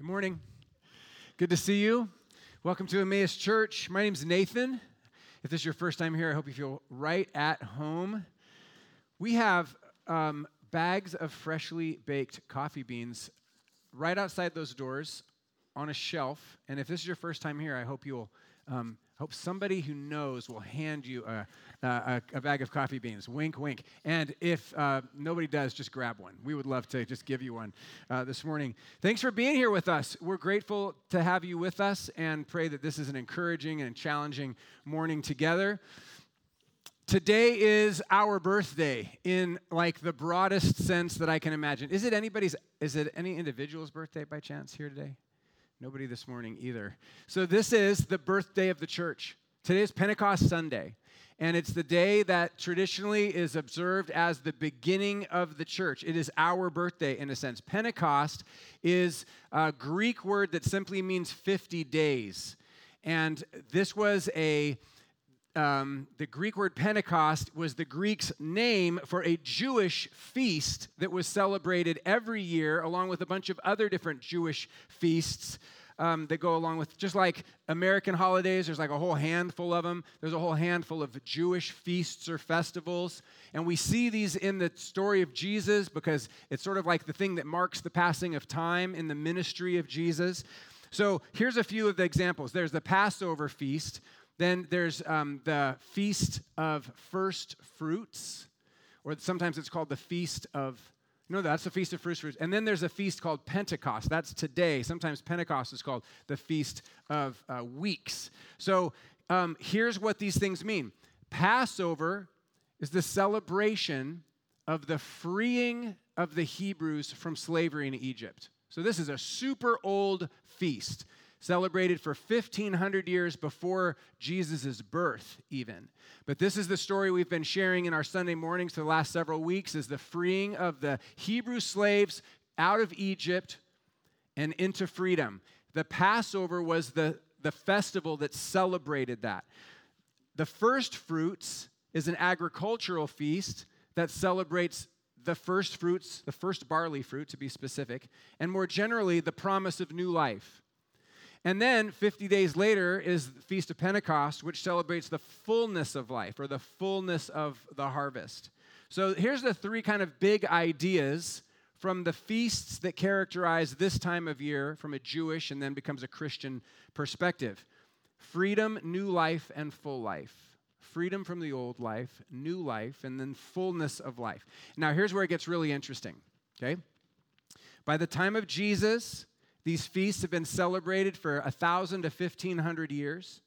Good morning. Good to see you. Welcome to Emmaus Church. My name is Nathan. If this is your first time here, I hope you feel right at home. We have um, bags of freshly baked coffee beans right outside those doors on a shelf. And if this is your first time here, I hope you'll um, hope somebody who knows will hand you a, a, a, bag of coffee beans. Wink, wink. And if uh, nobody does, just grab one. We would love to just give you one uh, this morning. Thanks for being here with us. We're grateful to have you with us and pray that this is an encouraging and challenging morning together. Today is our birthday in like the broadest sense that I can imagine. Is it anybody's is it any individual's birthday by chance here today? Nobody this morning either. So, this is the birthday of the church. Today is Pentecost Sunday, and it's the day that traditionally is observed as the beginning of the church. It is our birthday in a sense. Pentecost is a Greek word that simply means 50 days. And this was a um, the Greek word Pentecost was the Greek's name for a Jewish feast that was celebrated every year, along with a bunch of other different Jewish feasts um, that go along with, just like American holidays, there's like a whole handful of them. There's a whole handful of Jewish feasts or festivals. And we see these in the story of Jesus because it's sort of like the thing that marks the passing of time in the ministry of Jesus. So here's a few of the examples there's the Passover feast then there's um, the Feast of First Fruits, or sometimes it's called the Feast of no, that's the Feast of First Fruits. And then there's a feast called Pentecost. That's today. Sometimes Pentecost is called the Feast of uh, Weeks. So um, here's what these things mean Passover is the celebration of the freeing of the Hebrews from slavery in Egypt. So this is a super old feast celebrated for 1500 years before Jesus' birth even. But this is the story we've been sharing in our Sunday mornings for the last several weeks is the freeing of the Hebrew slaves out of Egypt and into freedom. The Passover was the, the festival that celebrated that. The first fruits is an agricultural feast that celebrates the first fruits, the first barley fruit to be specific, and more generally, the promise of new life. And then 50 days later is the Feast of Pentecost, which celebrates the fullness of life or the fullness of the harvest. So here's the three kind of big ideas from the feasts that characterize this time of year from a Jewish and then becomes a Christian perspective freedom, new life, and full life. Freedom from the old life, new life, and then fullness of life. Now, here's where it gets really interesting, okay? By the time of Jesus, these feasts have been celebrated for 1,000 to 1,500 years.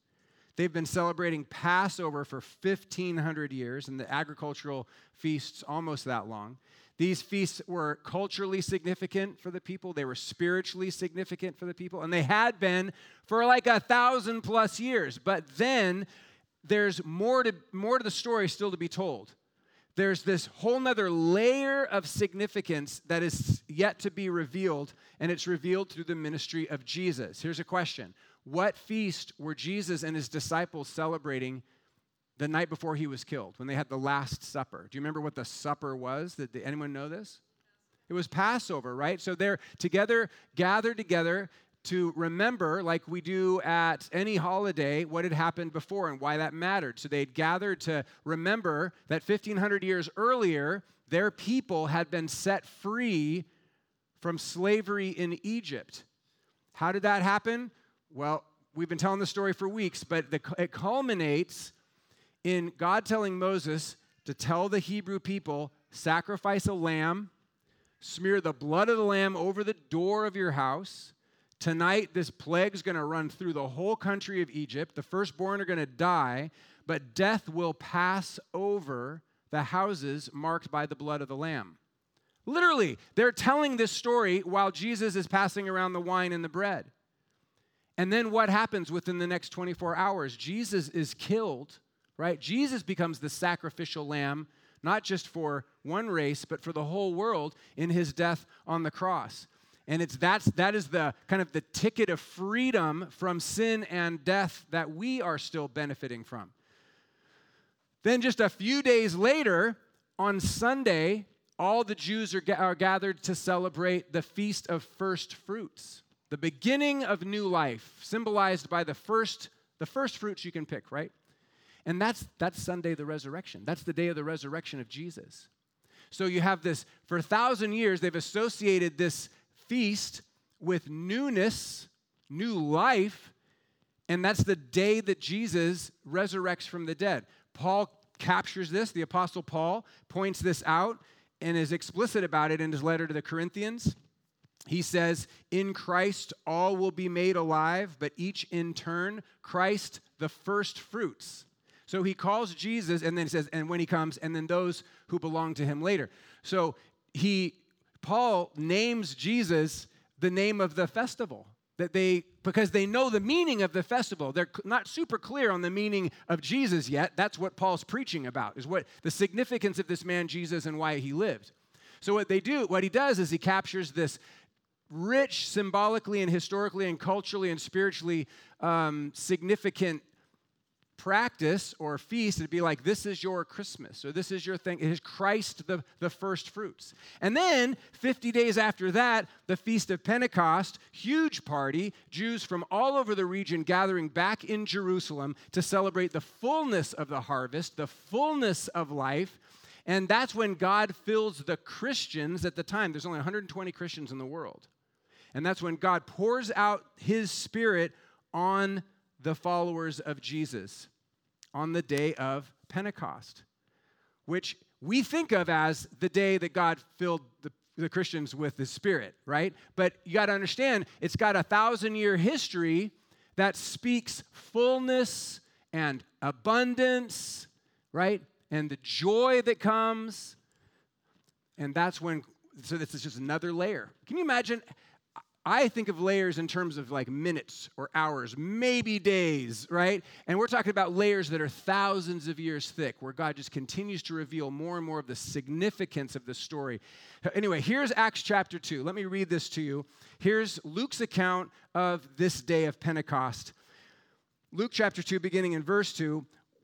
They've been celebrating Passover for 1,500 years, and the agricultural feasts almost that long. These feasts were culturally significant for the people, they were spiritually significant for the people, and they had been for like a thousand plus years. But then there's more to, more to the story still to be told there's this whole nother layer of significance that is yet to be revealed, and it's revealed through the ministry of Jesus. Here's a question What feast were Jesus and his disciples celebrating the night before he was killed, when they had the Last Supper? Do you remember what the supper was? Did anyone know this? It was Passover, right? So they're together, gathered together to remember, like we do at any holiday, what had happened before and why that mattered. So they'd gathered to remember that 1500 years earlier, their people had been set free from slavery in Egypt. How did that happen? Well, we've been telling the story for weeks, but the, it culminates in God telling Moses to tell the Hebrew people sacrifice a lamb, smear the blood of the lamb over the door of your house Tonight, this plague is going to run through the whole country of Egypt. The firstborn are going to die, but death will pass over the houses marked by the blood of the Lamb. Literally, they're telling this story while Jesus is passing around the wine and the bread. And then what happens within the next 24 hours? Jesus is killed, right? Jesus becomes the sacrificial lamb, not just for one race, but for the whole world in his death on the cross. And it's that's that is the kind of the ticket of freedom from sin and death that we are still benefiting from. Then just a few days later, on Sunday, all the Jews are, are gathered to celebrate the feast of first fruits, the beginning of new life, symbolized by the first, the first fruits you can pick, right? And that's, that's Sunday, the resurrection. That's the day of the resurrection of Jesus. So you have this, for a thousand years, they've associated this feast with newness, new life, and that's the day that Jesus resurrects from the dead. Paul captures this, the Apostle Paul points this out and is explicit about it in his letter to the Corinthians. He says, In Christ all will be made alive, but each in turn, Christ the first fruits. So he calls Jesus, and then he says, and when he comes, and then those who belong to him later. So he, Paul names Jesus the name of the festival that they because they know the meaning of the festival. They're not super clear on the meaning of jesus yet. That's what paul's preaching about is what the significance of this man jesus and why he lived. So what they do what he does is he captures this rich symbolically and historically and culturally and spiritually um, significant practice or feast, it'd be like, this is your Christmas, or this is your thing. It is Christ the, the first fruits. And then, 50 days after that, the Feast of Pentecost, huge party, Jews from all over the region gathering back in Jerusalem to celebrate the fullness of the harvest, the fullness of life. And that's when God fills the Christians at the time. There's only 120 Christians in the world. And that's when God pours out his spirit on the followers of Jesus on the day of Pentecost, which we think of as the day that God filled the, the Christians with the Spirit, right? But you got to understand, it's got a thousand year history that speaks fullness and abundance, right? And the joy that comes. And that's when, so this is just another layer. Can you imagine I think of layers in terms of like minutes or hours, maybe days, right? And we're talking about layers that are thousands of years thick, where God just continues to reveal more and more of the significance of the story. Anyway, here's Acts chapter 2. Let me read this to you. Here's Luke's account of this day of Pentecost. Luke chapter 2, beginning in verse 2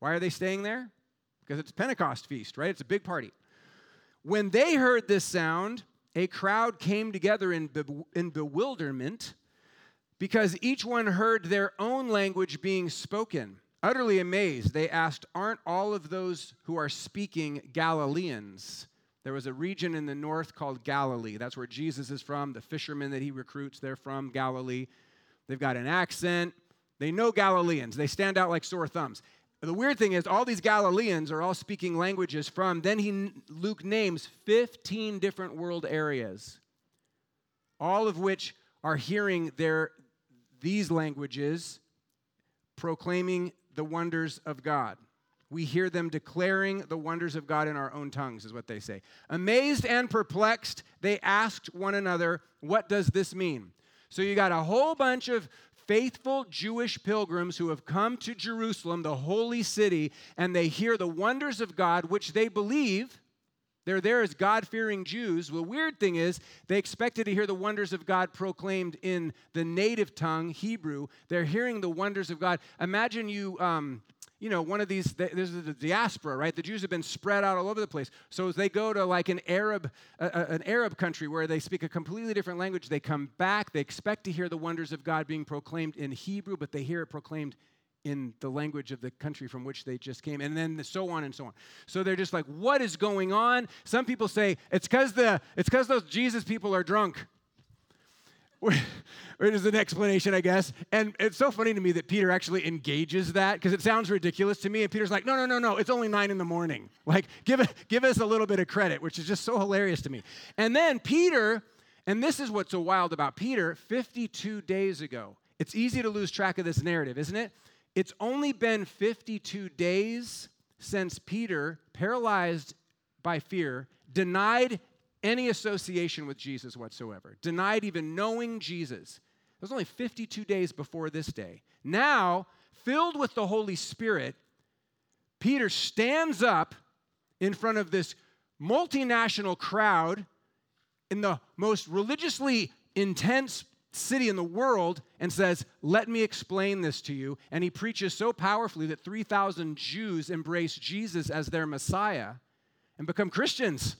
Why are they staying there? Because it's Pentecost feast, right? It's a big party. When they heard this sound, a crowd came together in, be- in bewilderment because each one heard their own language being spoken. Utterly amazed, they asked, Aren't all of those who are speaking Galileans? There was a region in the north called Galilee. That's where Jesus is from. The fishermen that he recruits, they're from Galilee. They've got an accent. They know Galileans. They stand out like sore thumbs. The weird thing is, all these Galileans are all speaking languages from, then he, Luke names 15 different world areas, all of which are hearing their, these languages proclaiming the wonders of God. We hear them declaring the wonders of God in our own tongues, is what they say. Amazed and perplexed, they asked one another, What does this mean? So you got a whole bunch of faithful Jewish pilgrims who have come to Jerusalem, the holy city, and they hear the wonders of God, which they believe. They're there as God fearing Jews. The weird thing is, they expected to hear the wonders of God proclaimed in the native tongue, Hebrew. They're hearing the wonders of God. Imagine you. Um, you know, one of these, there's the diaspora, right? The Jews have been spread out all over the place. So as they go to like an Arab, uh, an Arab country where they speak a completely different language, they come back. They expect to hear the wonders of God being proclaimed in Hebrew, but they hear it proclaimed in the language of the country from which they just came, and then so on and so on. So they're just like, what is going on? Some people say it's because the it's because those Jesus people are drunk. It is an explanation, I guess. And it's so funny to me that Peter actually engages that because it sounds ridiculous to me. And Peter's like, no, no, no, no, it's only nine in the morning. Like, give, it, give us a little bit of credit, which is just so hilarious to me. And then Peter, and this is what's so wild about Peter 52 days ago. It's easy to lose track of this narrative, isn't it? It's only been 52 days since Peter, paralyzed by fear, denied any association with Jesus whatsoever, denied even knowing Jesus. It was only 52 days before this day. Now, filled with the Holy Spirit, Peter stands up in front of this multinational crowd in the most religiously intense city in the world and says, Let me explain this to you. And he preaches so powerfully that 3,000 Jews embrace Jesus as their Messiah and become Christians.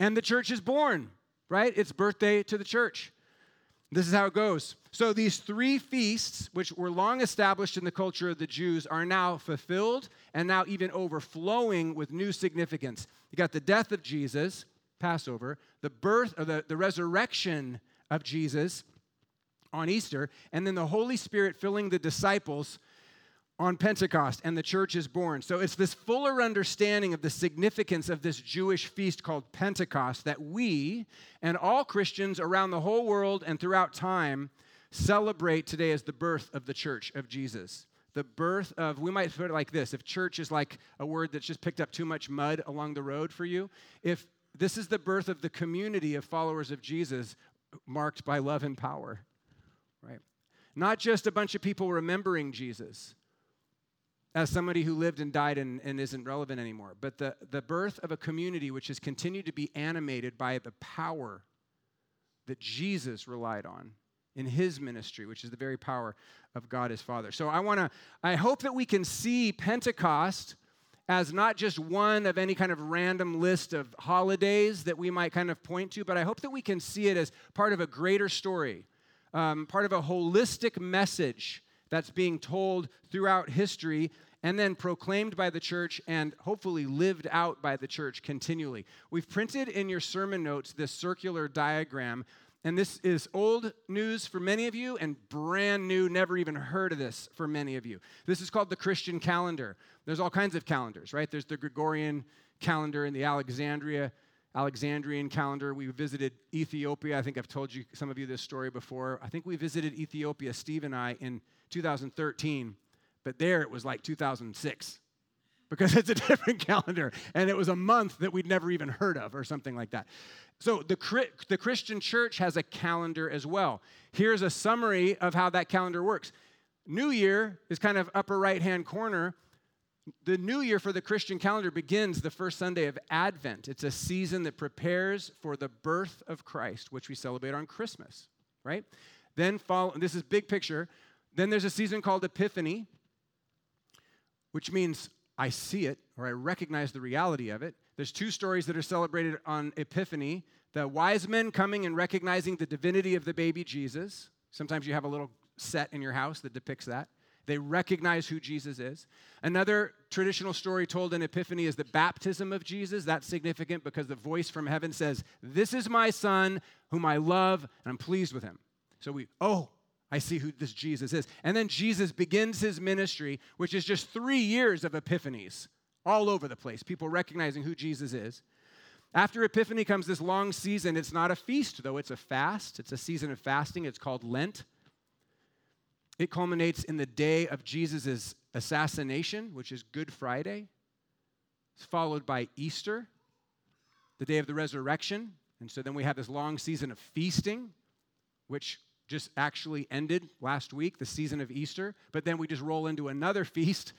And the church is born, right? It's birthday to the church. This is how it goes. So, these three feasts, which were long established in the culture of the Jews, are now fulfilled and now even overflowing with new significance. You got the death of Jesus, Passover, the birth or the, the resurrection of Jesus on Easter, and then the Holy Spirit filling the disciples on Pentecost, and the church is born. So it's this fuller understanding of the significance of this Jewish feast called Pentecost that we and all Christians around the whole world and throughout time celebrate today as the birth of the church of Jesus. The birth of, we might put it like this if church is like a word that's just picked up too much mud along the road for you, if this is the birth of the community of followers of Jesus marked by love and power, right? Not just a bunch of people remembering Jesus as somebody who lived and died and, and isn't relevant anymore, but the, the birth of a community which has continued to be animated by the power that Jesus relied on in his ministry, which is the very power of God his Father. So I want to, I hope that we can see Pentecost as not just one of any kind of random list of holidays that we might kind of point to, but I hope that we can see it as part of a greater story, um, part of a holistic message that's being told throughout history and then proclaimed by the church and hopefully lived out by the church continually. We've printed in your sermon notes this circular diagram and this is old news for many of you and brand new, never even heard of this for many of you. This is called the Christian calendar. There's all kinds of calendars, right? There's the Gregorian calendar and the Alexandria Alexandrian calendar. We visited Ethiopia. I think I've told you some of you this story before. I think we visited Ethiopia, Steve and I, in 2013, but there it was like 2006 because it's a different calendar and it was a month that we'd never even heard of or something like that. So the, the Christian church has a calendar as well. Here's a summary of how that calendar works. New Year is kind of upper right hand corner. The new year for the Christian calendar begins the first Sunday of Advent. It's a season that prepares for the birth of Christ, which we celebrate on Christmas, right? Then follow this is big picture. Then there's a season called Epiphany, which means I see it or I recognize the reality of it. There's two stories that are celebrated on Epiphany the wise men coming and recognizing the divinity of the baby Jesus. Sometimes you have a little set in your house that depicts that. They recognize who Jesus is. Another traditional story told in Epiphany is the baptism of Jesus. That's significant because the voice from heaven says, This is my son whom I love, and I'm pleased with him. So we, oh, I see who this Jesus is. And then Jesus begins his ministry, which is just three years of epiphanies all over the place, people recognizing who Jesus is. After Epiphany comes this long season. It's not a feast, though, it's a fast. It's a season of fasting. It's called Lent. It culminates in the day of Jesus' assassination, which is Good Friday. It's followed by Easter, the day of the resurrection. And so then we have this long season of feasting, which just actually ended last week, the season of Easter, but then we just roll into another feast,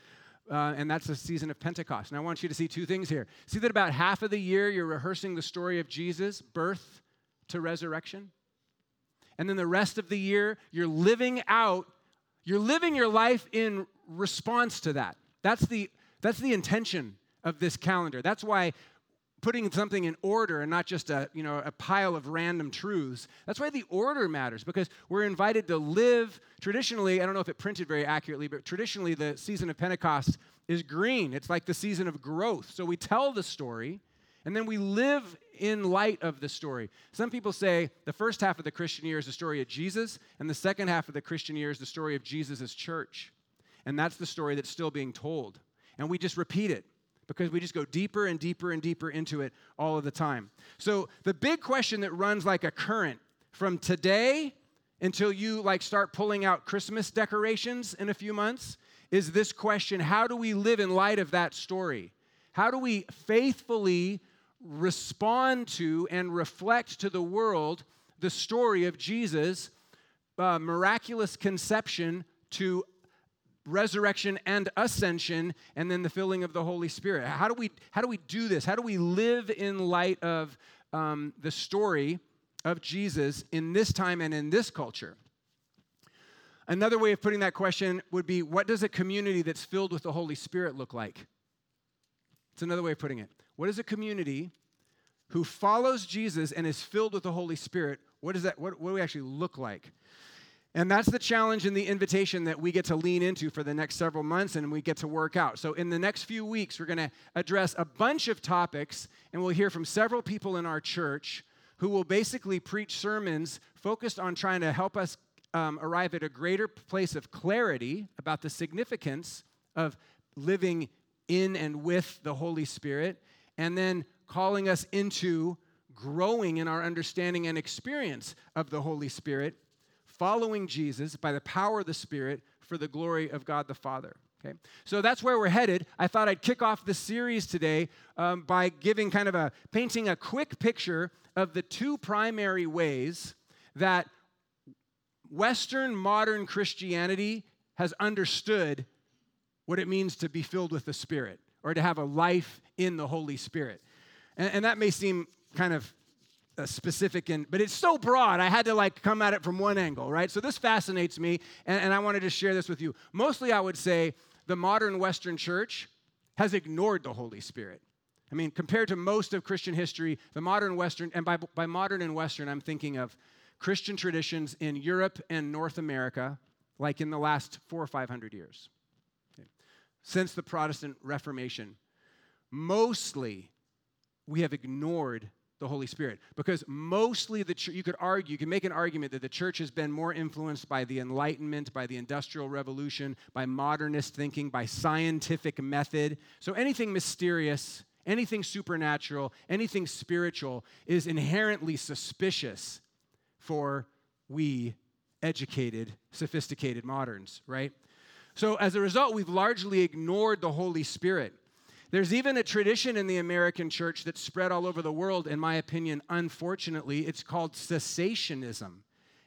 uh, and that's the season of Pentecost. And I want you to see two things here. See that about half of the year you're rehearsing the story of Jesus' birth to resurrection. And then the rest of the year you're living out, you're living your life in response to that. That's the, that's the intention of this calendar. That's why putting something in order and not just a, you know, a pile of random truths. That's why the order matters because we're invited to live traditionally, I don't know if it printed very accurately, but traditionally the season of Pentecost is green. It's like the season of growth. So we tell the story and then we live in light of the story. Some people say the first half of the Christian year is the story of Jesus, and the second half of the Christian year is the story of Jesus' church. And that's the story that's still being told. And we just repeat it because we just go deeper and deeper and deeper into it all of the time. So the big question that runs like a current from today until you like start pulling out Christmas decorations in a few months is this question, how do we live in light of that story? How do we faithfully respond to and reflect to the world the story of Jesus' uh, miraculous conception to resurrection and ascension and then the filling of the holy spirit. How do we how do we do this? How do we live in light of um, the story of jesus in this time and in this culture? Another way of putting that question would be what does a community that's filled with the holy spirit look like? It's another way of putting it. What is a community who follows jesus and is filled with the holy spirit? What does that what, what do we actually look like and that's the challenge and the invitation that we get to lean into for the next several months and we get to work out. So, in the next few weeks, we're going to address a bunch of topics, and we'll hear from several people in our church who will basically preach sermons focused on trying to help us um, arrive at a greater place of clarity about the significance of living in and with the Holy Spirit, and then calling us into growing in our understanding and experience of the Holy Spirit following Jesus by the power of the Spirit for the glory of God the Father. Okay, so that's where we're headed. I thought I'd kick off the series today um, by giving kind of a painting a quick picture of the two primary ways that Western modern Christianity has understood what it means to be filled with the Spirit or to have a life in the Holy Spirit. And, and that may seem kind of specific and but it's so broad i had to like come at it from one angle right? So this fascinates me and, and i wanted to share this with you. Mostly i would say the modern western church has ignored the holy spirit. I mean compared to most of christian history the modern western and by, by modern and western i'm thinking of christian traditions in europe and north america like in the last four or five hundred years. Okay. since the protestant reformation mostly we have ignored the Holy Spirit. Because mostly the church, you could argue, you can make an argument that the church has been more influenced by the Enlightenment, by the Industrial Revolution, by modernist thinking, by scientific method. So anything mysterious, anything supernatural, anything spiritual is inherently suspicious for we educated, sophisticated moderns, right? So as a result, we've largely ignored the Holy Spirit. There's even a tradition in the American church that's spread all over the world, in my opinion, unfortunately. It's called cessationism.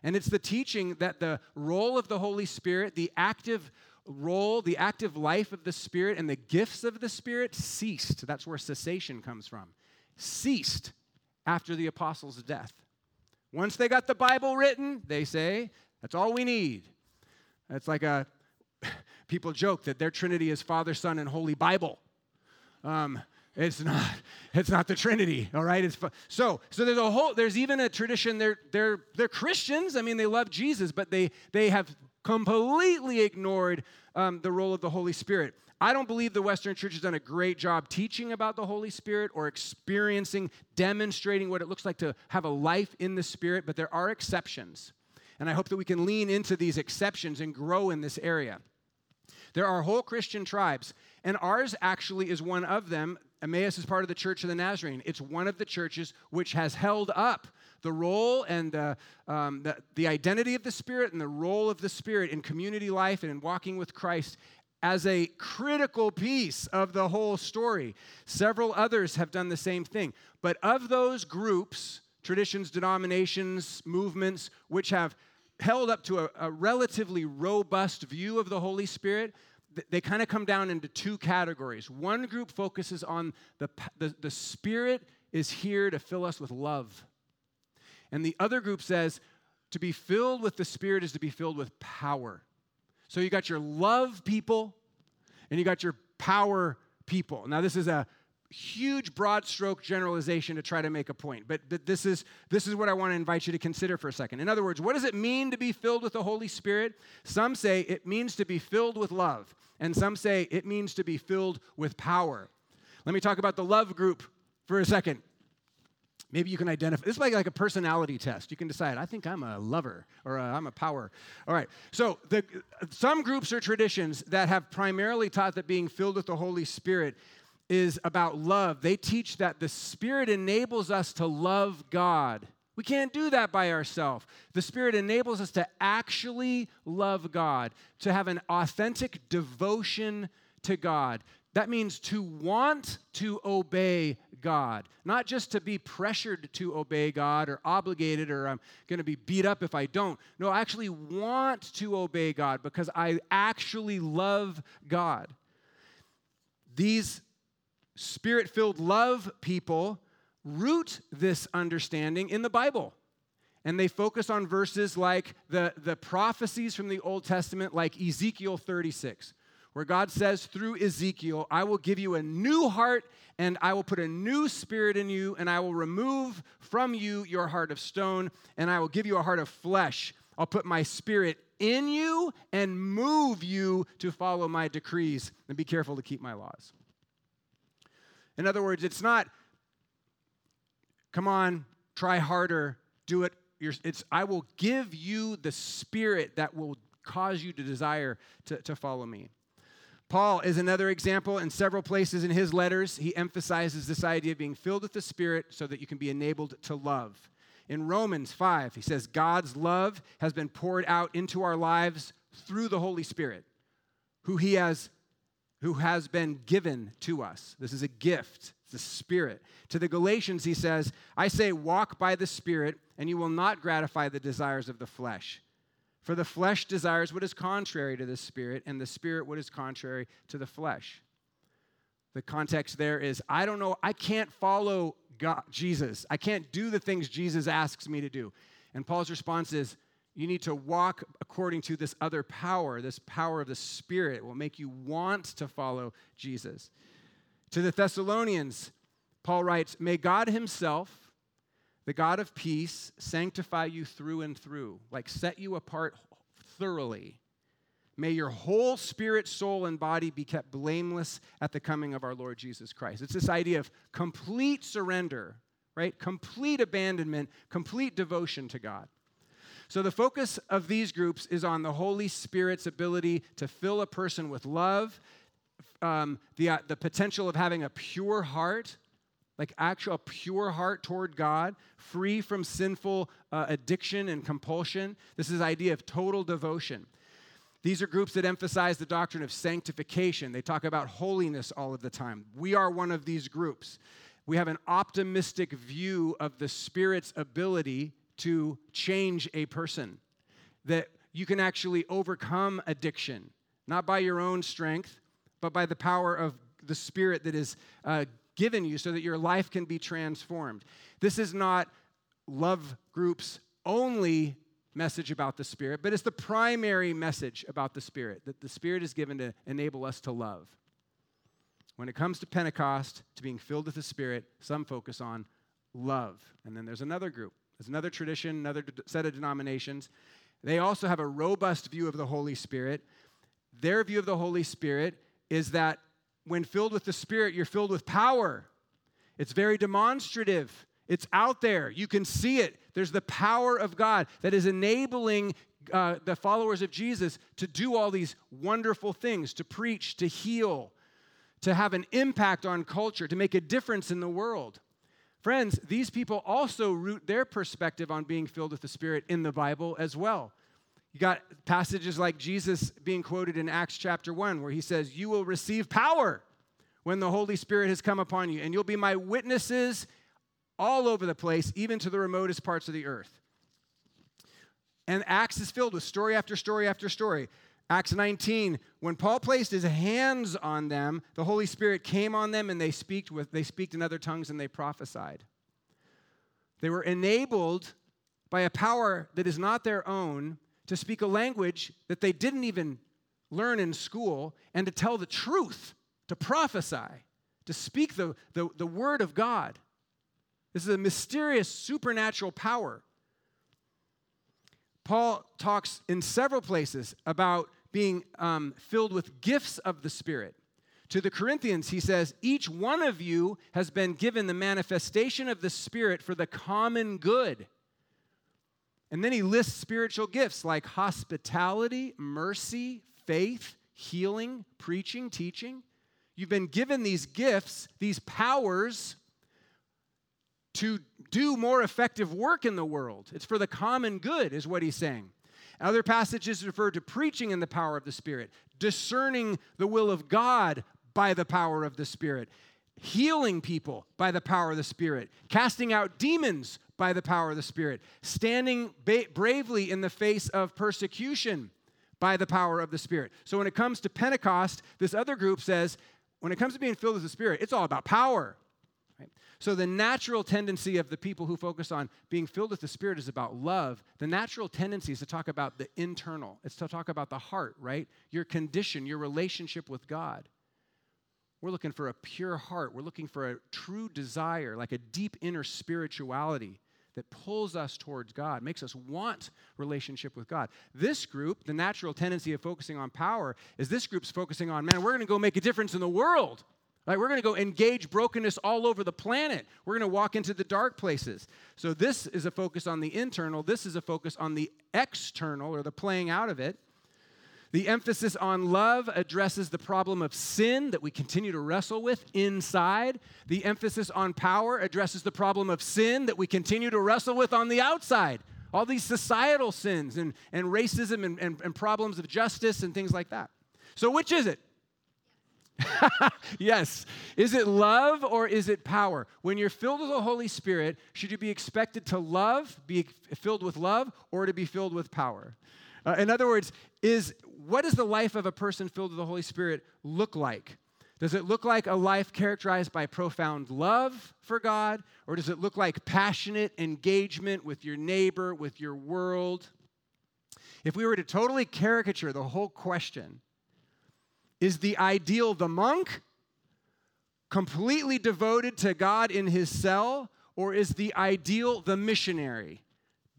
And it's the teaching that the role of the Holy Spirit, the active role, the active life of the Spirit, and the gifts of the Spirit ceased. That's where cessation comes from. Ceased after the apostles' death. Once they got the Bible written, they say, that's all we need. It's like a, people joke that their Trinity is Father, Son, and Holy Bible. Um, it's not. It's not the Trinity. All right. It's so. So there's a whole. There's even a tradition. They're they're they're Christians. I mean, they love Jesus, but they they have completely ignored um, the role of the Holy Spirit. I don't believe the Western Church has done a great job teaching about the Holy Spirit or experiencing, demonstrating what it looks like to have a life in the Spirit, but there are exceptions. And I hope that we can lean into these exceptions and grow in this area. There are whole Christian tribes, and ours actually is one of them. Emmaus is part of the Church of the Nazarene. It's one of the churches which has held up the role and the, um, the, the identity of the Spirit and the role of the Spirit in community life and in walking with Christ as a critical piece of the whole story. Several others have done the same thing. But of those groups, traditions, denominations, movements, which have held up to a, a relatively robust view of the Holy Spirit, they kind of come down into two categories. One group focuses on the, the, the Spirit is here to fill us with love. And the other group says to be filled with the Spirit is to be filled with power. So you got your love people and you got your power people. Now, this is a huge broad stroke generalization to try to make a point but, but this is this is what i want to invite you to consider for a second. In other words what does it mean to be filled with the holy spirit? Some say it means to be filled with love and some say it means to be filled with power. Let me talk about the love group for a second. Maybe you can identify this is like, like a personality test. You can decide i think i'm a lover or uh, i am a power. All right so the, some groups or traditions that have primarily taught that being filled with the holy spirit is about love. They teach that the Spirit enables us to love God. We can't do that by ourselves. The Spirit enables us to actually love God, to have an authentic devotion to God, That means to want to obey God, not just to be pressured to obey God or obligated or I'm going to be beat up if I don't. No, I actually want to obey God because I actually love God. These spirit filled love people root this understanding in the Bible. And they focus on verses like the, the prophecies from the Old Testament, like Ezekiel 36, where God says through Ezekiel, I will give you a new heart and I will put a new spirit in you, and I will remove from you your heart of stone, and I will give you a heart of flesh. I'll put my spirit in you and move you to follow my decrees and be careful to keep my laws. In other words, it's not, come on, try harder, do it. It's, I will give you the spirit that will cause you to desire to, to follow me. Paul is another example. In several places in his letters, he emphasizes this idea of being filled with the Spirit so that you can be enabled to love. In Romans 5, he says, God's love has been poured out into our lives through the Holy Spirit, who he has who has been given to us. This is a gift, the Spirit. To the Galatians, he says, I say, walk by the Spirit, and you will not gratify the desires of the flesh. For the flesh desires what is contrary to the spirit, and the spirit what is contrary to the flesh. The context there is I don't know, I can't follow God, Jesus. I can't do the things Jesus asks me to do. And Paul's response is you need to walk according to this other power, this power of the Spirit will make you want to follow Jesus. To the Thessalonians, Paul writes, May God Himself, the God of peace sanctify you through and through, like set you apart thoroughly. May your whole spirit, soul, and body be kept blameless at the coming of our Lord Jesus Christ. It's this idea of complete surrender, right? Complete abandonment, complete devotion to God. So, the focus of these groups is on the Holy Spirit's ability to fill a person with love, um, the, uh, the potential of having a pure heart, like actual pure heart toward God, free from sinful uh, addiction and compulsion. This is idea of total devotion. These are groups that emphasize the doctrine of sanctification. They talk about holiness all of the time. We are one of these groups. We have an optimistic view of the Spirit's ability to change a person, that you can actually overcome addiction, not by your own strength, but by the power of the Spirit that is uh, given you so that your life can be transformed. This is not love groups only message about the Spirit, but it's the primary message about the Spirit that the Spirit is given to enable us to love. When it comes to Pentecost, to being filled with the Spirit, some focus on love. And then there's another group, there's another tradition, another set of denominations. They also have a robust view of the Holy Spirit. Their view of the Holy Spirit is that when filled with the Spirit, you're filled with power. It's very demonstrative. It's out there. You can see it. There's the power of God that is enabling uh, the followers of Jesus to do all these wonderful things to preach, to heal, to have an impact on culture, to make a difference in the world. Friends, these people also root their perspective on being filled with the Spirit in the Bible as well. You got passages like Jesus being quoted in Acts chapter 1, where he says, You will receive power when the Holy Spirit has come upon you, and you'll be my witnesses all over the place, even to the remotest parts of the earth. And Acts is filled with story after story after story. Acts 19, when Paul placed his hands on them, the Holy Spirit came on them and they speak with they speak in other tongues and they prophesied. They were enabled by a power that is not their own to speak a language that they didn't even learn in school and to tell the truth, to prophesy, to speak the, the, the word of God. This is a mysterious supernatural power. Paul talks in several places about being um, filled with gifts of the Spirit. To the Corinthians, he says, Each one of you has been given the manifestation of the Spirit for the common good. And then he lists spiritual gifts like hospitality, mercy, faith, healing, preaching, teaching. You've been given these gifts, these powers to do more effective work in the world. It's for the common good, is what he's saying. Other passages refer to preaching in the power of the Spirit, discerning the will of God by the power of the Spirit, healing people by the power of the Spirit, casting out demons by the power of the Spirit, standing ba- bravely in the face of persecution by the power of the Spirit. So when it comes to Pentecost, this other group says, when it comes to being filled with the Spirit, it's all about power. Right? So the natural tendency of the people who focus on being filled with the Spirit is about love. The natural tendency is to talk about the internal. It's to talk about the heart, right? Your condition, your relationship with God. We're looking for a pure heart. We're looking for a true desire, like a deep inner spirituality that pulls us towards God, makes us want relationship with God. This group, the natural tendency of focusing on power, is this group's focusing on, man, we're going to go make a difference in the world. Like, we're going to go engage brokenness all over the planet. We're going to walk into the dark places. So, this is a focus on the internal. This is a focus on the external or the playing out of it. The emphasis on love addresses the problem of sin that we continue to wrestle with inside. The emphasis on power addresses the problem of sin that we continue to wrestle with on the outside. All these societal sins and, and racism and, and, and problems of justice and things like that. So, which is it? yes. Is it love or is it power? When you're filled with the Holy Spirit, should you be expected to love, be filled with love, or to be filled with power? Uh, in other words, is what does the life of a person filled with the Holy Spirit look like? Does it look like a life characterized by profound love for God? Or does it look like passionate engagement with your neighbor, with your world? If we were to totally caricature the whole question, is the ideal the monk, completely devoted to God in his cell, or is the ideal the missionary,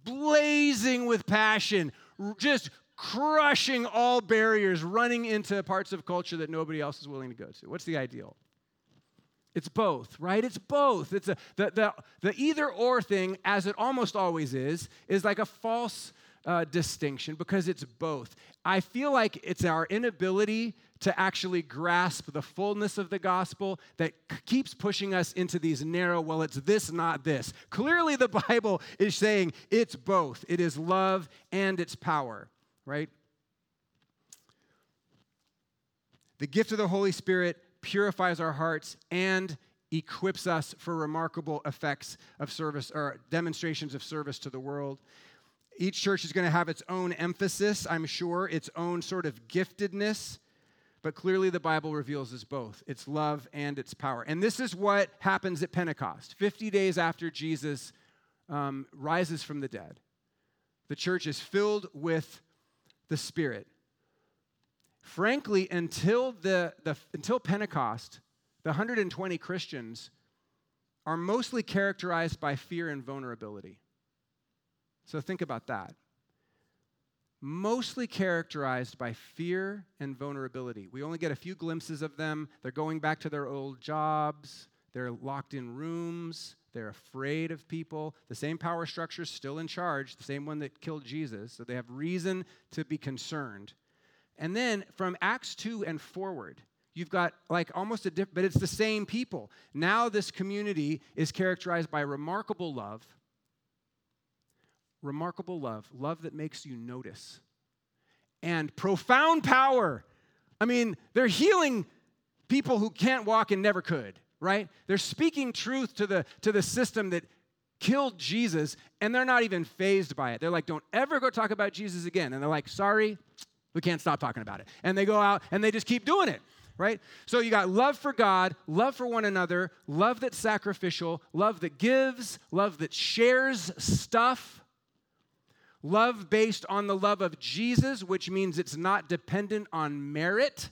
blazing with passion, just crushing all barriers, running into parts of culture that nobody else is willing to go to. What's the ideal? It's both, right? It's both. It's a, the, the, the either or thing, as it almost always is, is like a false uh, distinction because it's both. I feel like it's our inability to actually grasp the fullness of the gospel that c- keeps pushing us into these narrow, well, it's this, not this. Clearly, the Bible is saying it's both it is love and it's power right? The gift of the Holy Spirit purifies our hearts and equips us for remarkable effects of service or demonstrations of service to the world. Each church is going to have its own emphasis, I'm sure, its own sort of giftedness, but clearly the Bible reveals us both its love and its power. And this is what happens at Pentecost 50 days after Jesus um, rises from the dead. The church is filled with the Spirit. Frankly, until, the, the, until Pentecost, the 120 Christians are mostly characterized by fear and vulnerability. So think about that. Mostly characterized by fear and vulnerability. We only get a few glimpses of them. They're going back to their old jobs, they're locked in rooms, they're afraid of people. The same power structure is still in charge, the same one that killed Jesus. So they have reason to be concerned. And then from Acts 2 and forward, you've got like almost a different, but it's the same people. Now this community is characterized by remarkable love. Remarkable love, love that makes you notice, and profound power. I mean, they're healing people who can't walk and never could right? They're speaking truth to the, to the system that killed Jesus, and they're not even fazed by it. They're like, don't ever go talk about Jesus again. And they're like, sorry, we can't stop talking about it. And they go out and they just keep doing it, right? So you got love for God, love for one another, love that's sacrificial, love that gives, love that shares stuff. Love based on the love of Jesus, which means it's not dependent on merit,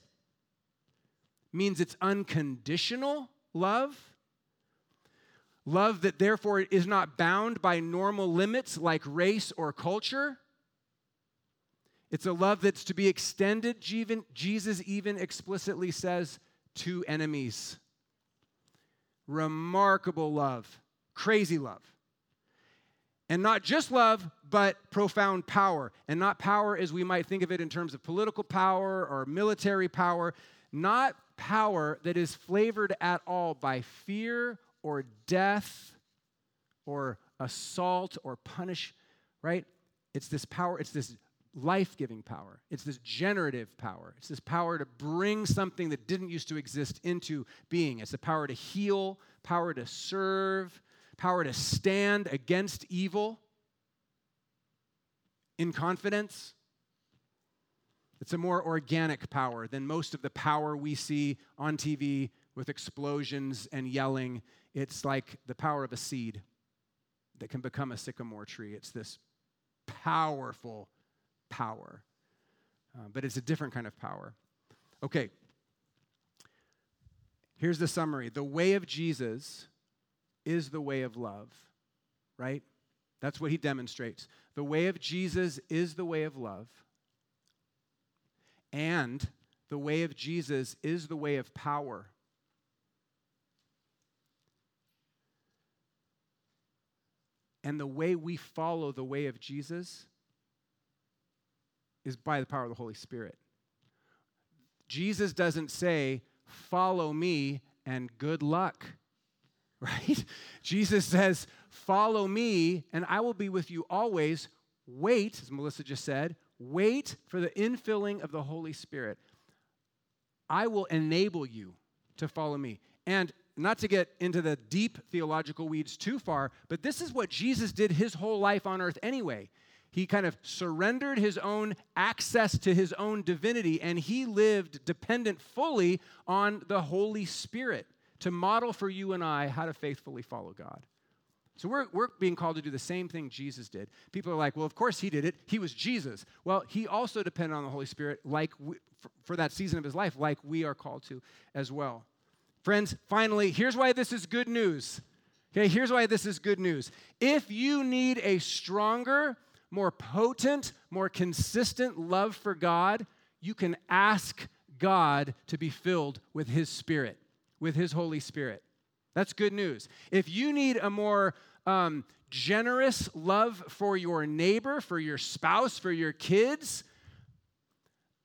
means it's unconditional love. Love that therefore is not bound by normal limits like race or culture. It's a love that's to be extended, Jesus even explicitly says, to enemies. Remarkable love, crazy love. And not just love, but profound power. And not power as we might think of it in terms of political power or military power, not power that is flavored at all by fear or death or assault or punish, right? It's this power, it's this life giving power. It's this generative power. It's this power to bring something that didn't used to exist into being. It's the power to heal, power to serve, power to stand against evil in confidence. It's a more organic power than most of the power we see on TV with explosions and yelling. It's like the power of a seed that can become a sycamore tree. It's this powerful power, uh, but it's a different kind of power. Okay, here's the summary the way of Jesus is the way of love, right? That's what he demonstrates. The way of Jesus is the way of love, and the way of Jesus is the way of power. And the way we follow the way of Jesus is by the power of the Holy Spirit. Jesus doesn't say, Follow me and good luck, right? Jesus says, Follow me and I will be with you always. Wait, as Melissa just said, wait for the infilling of the Holy Spirit. I will enable you to follow me. And not to get into the deep theological weeds too far, but this is what Jesus did his whole life on earth anyway. He kind of surrendered his own access to his own divinity and he lived dependent fully on the Holy Spirit to model for you and I how to faithfully follow God. So we're, we're being called to do the same thing Jesus did. People are like, well, of course he did it. He was Jesus. Well, he also depended on the Holy Spirit like we, for, for that season of his life, like we are called to as well. Friends, finally, here's why this is good news. Okay, here's why this is good news. If you need a stronger, more potent, more consistent love for God, you can ask God to be filled with His Spirit, with His Holy Spirit. That's good news. If you need a more um, generous love for your neighbor, for your spouse, for your kids,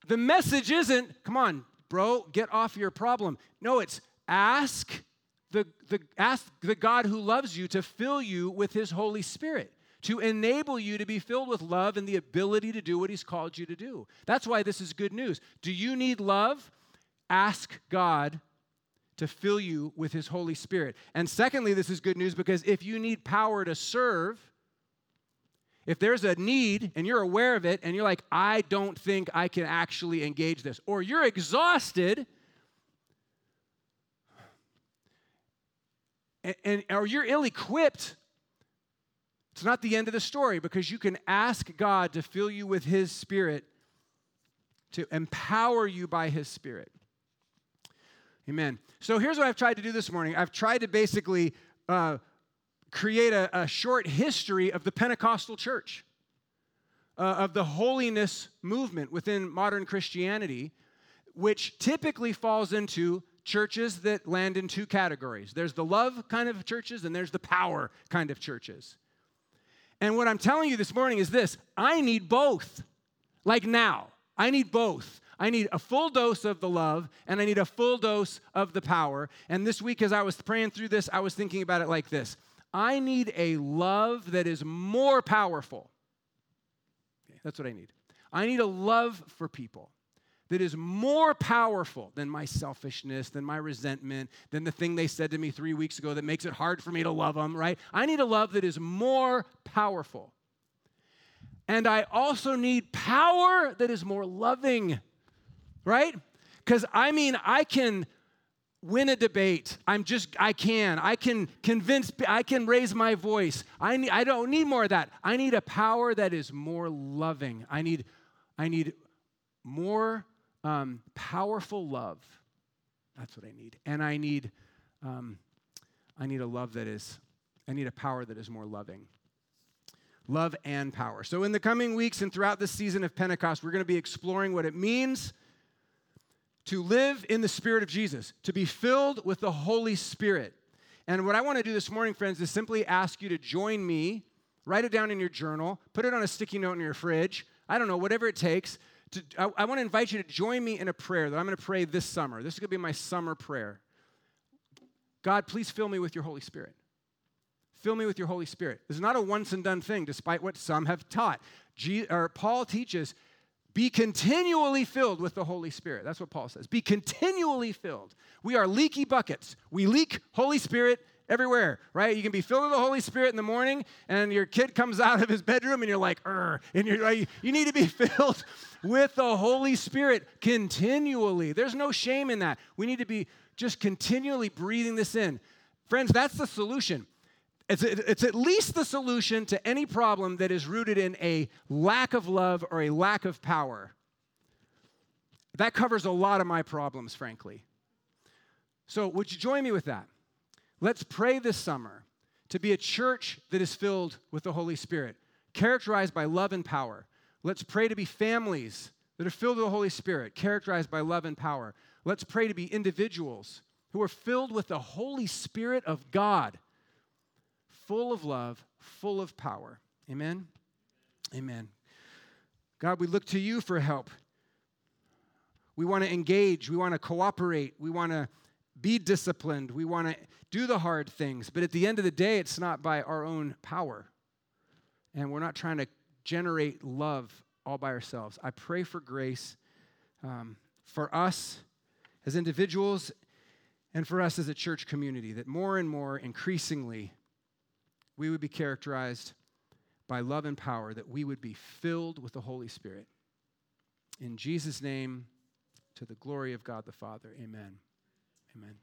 the message isn't, come on, bro, get off your problem. No, it's ask the, the, ask the God who loves you to fill you with His Holy Spirit to enable you to be filled with love and the ability to do what He's called you to do. That's why this is good news. Do you need love? Ask God to fill you with His Holy Spirit. And secondly, this is good news because if you need power to serve, if there's a need and you're aware of it and you're like, I don't think I can actually engage this, or you're exhausted, and, and or you're ill equipped it's not the end of the story because you can ask God to fill you with His Spirit, to empower you by His Spirit. Amen. So here's what I've tried to do this morning I've tried to basically uh, create a, a, short history of the Pentecostal church, uh, of the holiness movement within modern Christianity, which typically falls into churches that land in two categories there's the love kind of churches, and there's the power kind of churches. And what I'm telling you this morning is this I need both. Like now, I need both. I need a full dose of the love and I need a full dose of the power. And this week, as I was praying through this, I was thinking about it like this I need a love that is more powerful. Okay, that's what I need. I need a love for people that is more powerful than my selfishness, than my resentment, than the thing they said to me three weeks ago that makes it hard for me to love them, right? I need a love that is more powerful. And I also need power that is more loving, right? Because I mean, I can win a debate. I'm just, I can. I can convince, I can raise my voice. I, I don't need more of that. I need a power that is more loving. I need, I need more um, powerful love. That's what I need. And I need, um, I need a love that is, I need a power that is more loving. Love and power. So, in the coming weeks and throughout this season of Pentecost, we're going to be exploring what it means to live in the Spirit of Jesus, to be filled with the Holy Spirit. And what I want to do this morning, friends, is simply ask you to join me, write it down in your journal, put it on a sticky note in your fridge, I don't know, whatever it takes, to, I, I want to invite you to join me in a prayer that I'm going to pray this summer. This is going to be my summer prayer. God, please fill me with your Holy Spirit. Fill me with your Holy Spirit. This is not a once and done thing, despite what some have taught. G, or Paul teaches Be continually filled with the Holy Spirit. That's what Paul says. Be continually filled. We are leaky buckets. We leak Holy Spirit everywhere, right? You can be filled with the Holy Spirit in the morning, and your kid comes out of his bedroom, and you're like, "Er," and you're like, you need to be filled with the Holy Spirit continually. There's no shame in that. We need to be just continually breathing this in. Friends, that's the solution. It's, it's at least the solution to any problem that is rooted in a lack of love or a lack of power. That covers a lot of my problems, frankly. So, would you join me with that? Let's pray this summer to be a church that is filled with the Holy Spirit, characterized by love and power. Let's pray to be families that are filled with the Holy Spirit, characterized by love and power. Let's pray to be individuals who are filled with the Holy Spirit of God, full of love, full of power. Amen? Amen. God, we look to you for help. We want to engage, we want to cooperate, we want to be disciplined, we want to do the hard things. But at the end of the day, it's not by our own power. And we're not trying to generate love all by ourselves. I pray for grace um, for us as individuals and for us as a church community, that more and more, increasingly, we would be characterized by love and power, that we would be filled with the Holy Spirit. In Jesus' name, to the glory of God the Father, amen. Amen.